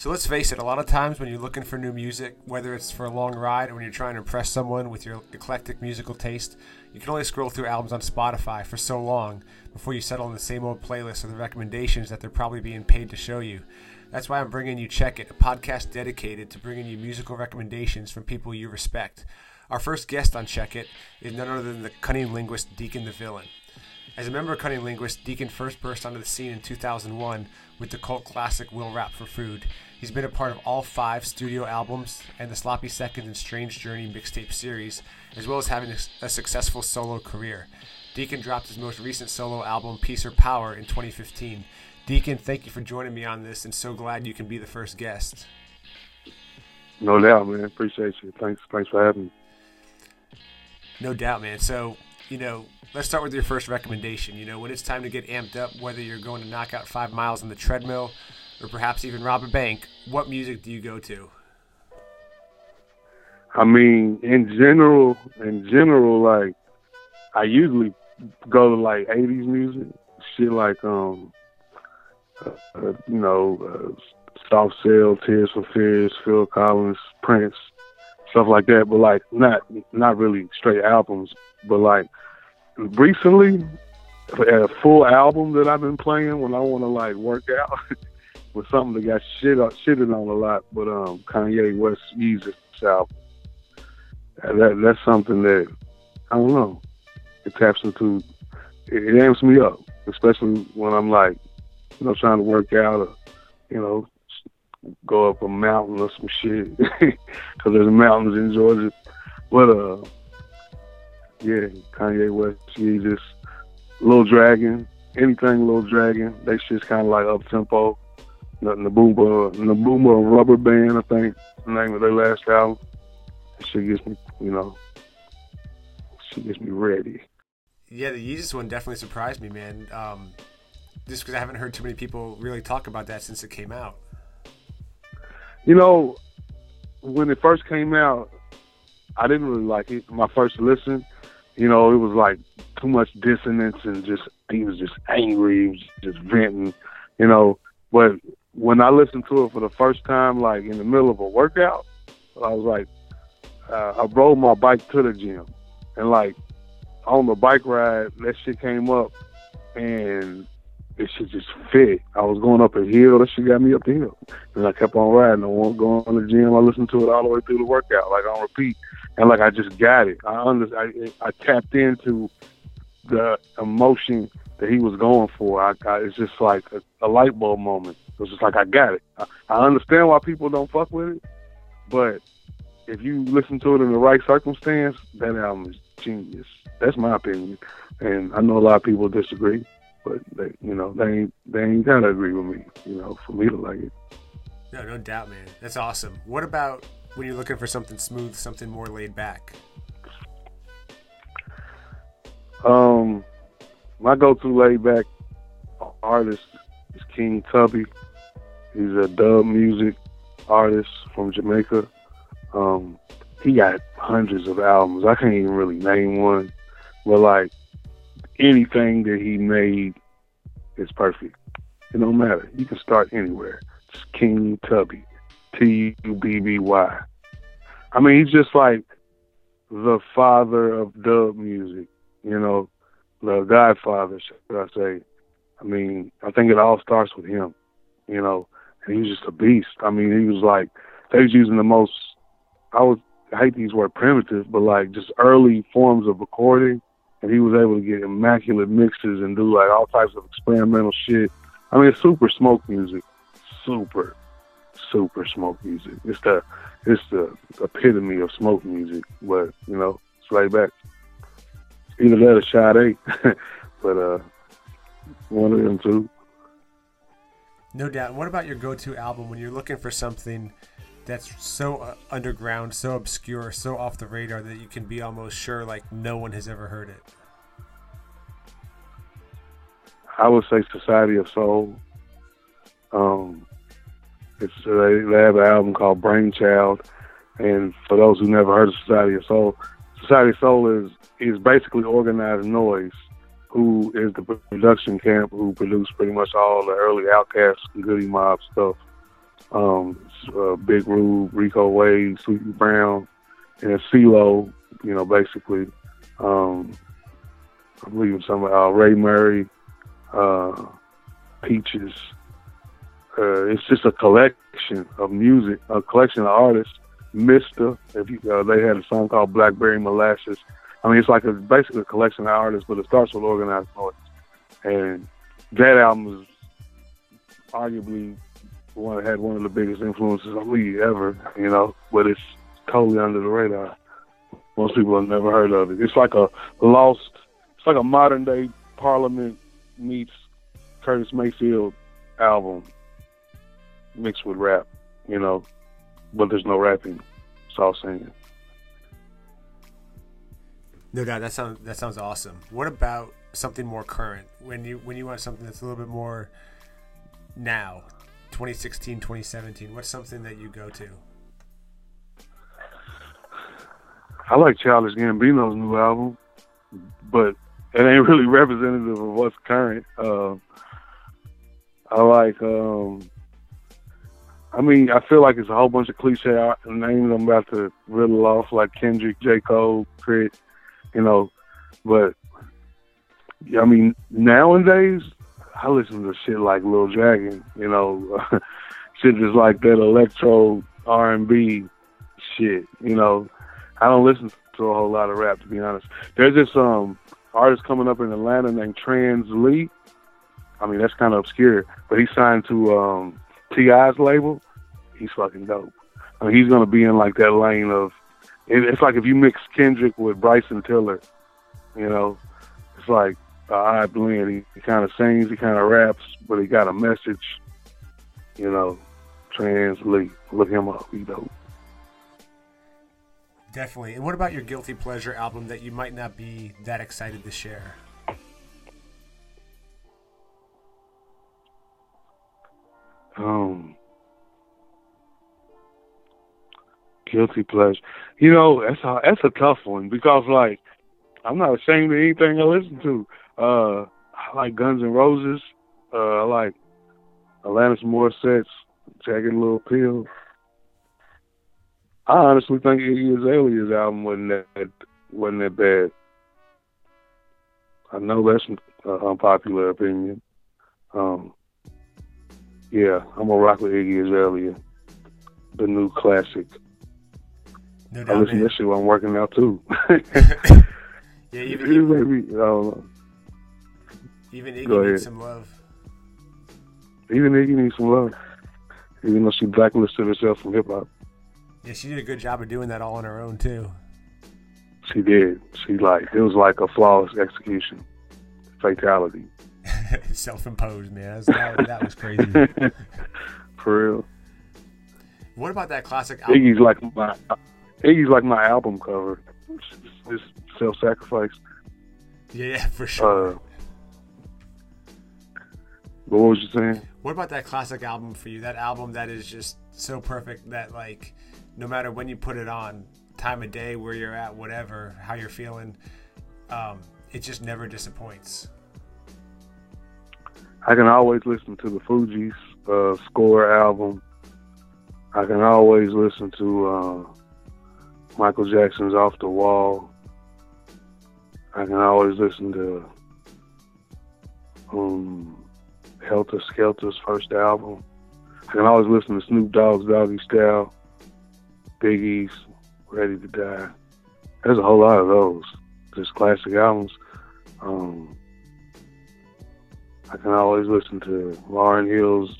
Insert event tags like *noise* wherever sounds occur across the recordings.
So let's face it, a lot of times when you're looking for new music, whether it's for a long ride or when you're trying to impress someone with your eclectic musical taste, you can only scroll through albums on Spotify for so long before you settle on the same old playlist of the recommendations that they're probably being paid to show you. That's why I'm bringing you Check It, a podcast dedicated to bringing you musical recommendations from people you respect. Our first guest on Check It is none other than the cunning linguist Deacon the Villain. As a member of Cunning Linguist, Deacon first burst onto the scene in 2001 with the cult classic Will Rap for Food. He's been a part of all five studio albums and the Sloppy Seconds and Strange Journey mixtape series, as well as having a successful solo career. Deacon dropped his most recent solo album, Peace or Power, in 2015. Deacon, thank you for joining me on this, and so glad you can be the first guest. No doubt, man. Appreciate you. Thanks, thanks for having me. No doubt, man. So, you know, let's start with your first recommendation. You know, when it's time to get amped up, whether you're going to knock out five miles on the treadmill or perhaps even rob a bank, what music do you go to? I mean, in general, in general, like I usually go to like '80s music, shit like um, uh, uh, you know, uh, Soft Cell, Tears for Fears, Phil Collins, Prince, stuff like that. But like not not really straight albums, but like recently, a full album that I've been playing when I want to like work out *laughs* was something that got shit up, shitted on a lot. But um, Kanye West Yeezus album. That that's something that I don't know. It taps into. It, it amps me up, especially when I'm like, you know, trying to work out or, you know, go up a mountain or some shit *laughs* because there's mountains in Georgia. But uh, yeah, Kanye West, Yeezus, Little Dragon, anything Little Dragon, they shit's kind of like up tempo. Nothing the Boomer, Nabuma Rubberband, I think the name of their last album. That shit gets me, you know, shit gets me ready. Yeah, the Yeezus one definitely surprised me, man. Um, just because I haven't heard too many people really talk about that since it came out. You know, when it first came out, I didn't really like it. My first listen, you know, it was like too much dissonance and just he was just angry, he was just venting, you know. But when I listened to it for the first time, like in the middle of a workout, I was like, uh, I rode my bike to the gym, and like on the bike ride, that shit came up, and it shit just fit. I was going up a hill, that shit got me up the hill, and I kept on riding. I won't go on the gym. I listened to it all the way through the workout, like on repeat and like I just got it. I under I, I tapped into the emotion that he was going for. I, I it's just like a, a, light bulb moment. It was just like I got it. I, I understand why people don't fuck with it, but if you listen to it in the right circumstance, that album is genius. That's my opinion, and I know a lot of people disagree, but they, you know, they ain't they ain't gotta agree with me. You know, for me to like it. No, no doubt, man. That's awesome. What about when you're looking for something smooth, something more laid back? Um, my go-to laid back artist is King Tubby. He's a dub music artist from Jamaica. Um, he got hundreds of albums. I can't even really name one, but like anything that he made is perfect. It don't matter. You can start anywhere. It's King Tubby. T U B B Y. I mean, he's just like the father of dub music, you know, the godfather, should I say. I mean, I think it all starts with him, you know, and he was just a beast. I mean, he was like, they was using the most, I would I hate these word primitive, but like just early forms of recording, and he was able to get immaculate mixes and do like all types of experimental shit. I mean, super smoke music, super super smoke music. It's the it's the epitome of smoke music, but you know, it's laid back. Either that or Sade, *laughs* but uh, one of them two. No doubt. What about your go-to album when you're looking for something that's so uh, underground, so obscure, so off the radar that you can be almost sure like no one has ever heard it? I would say Society of Soul. Um, it's uh, they, have an album called Brainchild, and for those who never heard of Society of Soul, Society of Soul is is basically Organized Noize, who is the production camp who produced pretty much all the early Outkast and Goodie Mob stuff. Um, uh, Big Rube, Rico Wade, Sleepy Brown, and CeeLo. You know, basically, um, I believe some uh, Ray Murray, uh, Peaches. Uh, it's just a collection of music, a collection of artists. Mister, if you, uh, they had a song called Blackberry Molasses. I mean, it's like a basically a collection of artists, but it starts with Organized Noize. And that album is arguably one had one of the biggest influences on me ever, you know. But it's totally under the radar. Most people have never heard of it. It's like a lost. It's like a modern day Parliament meets Curtis Mayfield album mixed with rap, you know. But there's no rapping. It's all singing. No doubt. That sounds that sounds awesome. What about something more current? When you when you want something that's a little bit more now, 2016, 2017. What's something that you go to? I like Childish Gambino's new album, but it ain't really *laughs* representative of what's current. Uh, I like. Um, I mean, I feel like it's a whole bunch of cliche names I'm about to riddle off, like Kendrick, J. Cole, Crit, you know. But I mean, nowadays I listen to shit like Little Dragon, you know, *laughs* shit just like that electro R and B shit, you know. I don't listen to a whole lot of rap to be honest. There's this um artist coming up in Atlanta named Translee. I mean that's kind of obscure, but he's signed to um T.I.'s label. He's fucking dope. I mean, he's gonna be in like that lane of. it's like if you mix Kendrick with Bryson Tiller, you know, it's like odd blend. He, kind of sings, he kind of raps, but he got a message. You know, Translee. Look him up. He dope. Definitely. And what about your guilty pleasure album that you might not be that excited to share? Um, guilty pleasure. You know, that's a that's a tough one because like I'm not ashamed of anything I listen to. Uh, I like Guns N' Roses. Uh, I like Alanis Morissette's Jagged Little Pill. I honestly think Iggy Azalea's album wasn't that wasn't that bad. I know that's an unpopular opinion. Um, yeah, I'm gonna rock with Iggy Azalea, the new classic. No I listen man. to that shit while I'm working out too. *laughs* yeah, even, *laughs* even, maybe I don't know. Even Go Iggy ahead. needs some love. Even Iggy needs some love, even though she blacklisted herself from hip hop. Yeah, she did a good job of doing that all on her own too. She did. She like it was like a flawless execution, fatality. *laughs* Self-imposed, man. That, that, that was crazy. *laughs* For real. What about that classic album? Iggy's like my Iggy's like my album cover. It's self-sacrifice. Yeah, yeah, for sure. Uh, what was you saying? What about that classic album for you? That album that is just so perfect that like no matter when you put it on, time of day, where you're at, whatever, how you're feeling, um, it just never disappoints. I can always listen to the Fugees uh, score album. I can always listen to uh, Michael Jackson's Off the Wall. I can always listen to um, Heltah Skeltah's first album. I can always listen to Snoop Dogg's Doggystyle, Biggie's Ready to Die. There's a whole lot of those, just classic albums. Um, I can always listen to Lauryn Hill's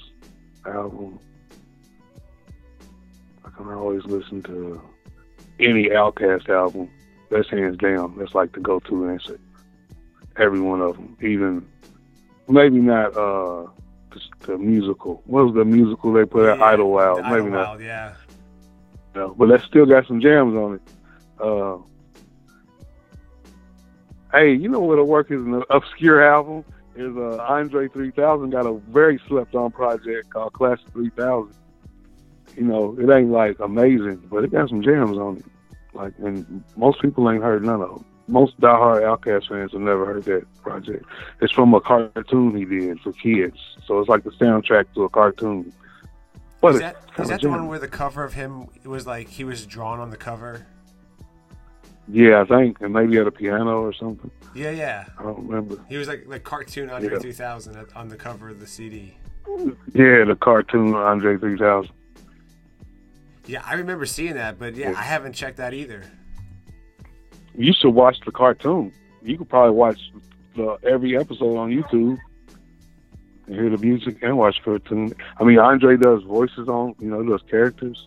album. I can always listen to any Outkast album. That's hands down. That's like the go-to answer. Every one of them, even maybe not uh the, the musical. What was the musical they put out? Yeah, Idlewild. the Maybe not. Idlewild, yeah. No, but that still got some jams on it. Uh, hey, you know what'll work is an obscure album is uh, Andre 3000 got a very slept on project called Class 3000. You know, it ain't like amazing, but it got some jams on it. Like, and most people ain't heard none of them. Most diehard Outkast fans have never heard that project. It's from a cartoon he did for kids, so it's like the soundtrack to a cartoon. But is that, is that the one where the cover of him it was like he was drawn on the cover? Yeah, I think, and maybe at a piano or something. Yeah, yeah. I don't remember. He was like like cartoon Andre Yeah. 3000 on the cover of the CD. Yeah, the cartoon Andre 3000. Yeah, I remember seeing that, but yeah, Yeah. I haven't checked that either. You should watch the cartoon. You could probably watch the, every episode on YouTube and hear the music and watch the cartoon. I mean, Andre does voices on, you know, does characters,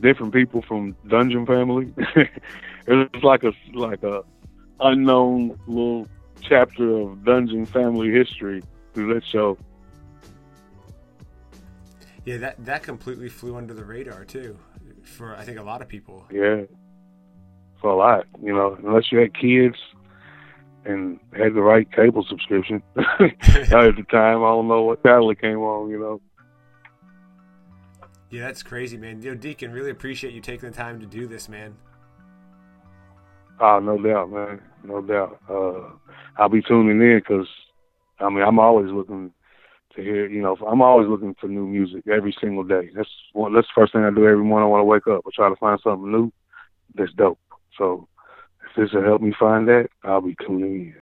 different people from Dungeon Family. *laughs* it's like a like a unknown little chapter of Dungeon Family history through that show. Yeah, that that completely flew under the radar too, for I think a lot of people. Yeah, for a lot, you know, unless you had kids and had the right cable subscription *laughs* at the time. I don't know what it came on, you know. Yeah, that's crazy, man. Yo, Deacon, really appreciate you taking the time to do this, man. Oh, no doubt, man, no doubt. Uh, I'll be tuning in because, I mean, I'm always looking to hear, you know, I'm always looking for new music every single day. That's one. That's the first thing I do every morning when I wake up. I try to find something new that's dope. So, if this will help me find that, I'll be tuning in.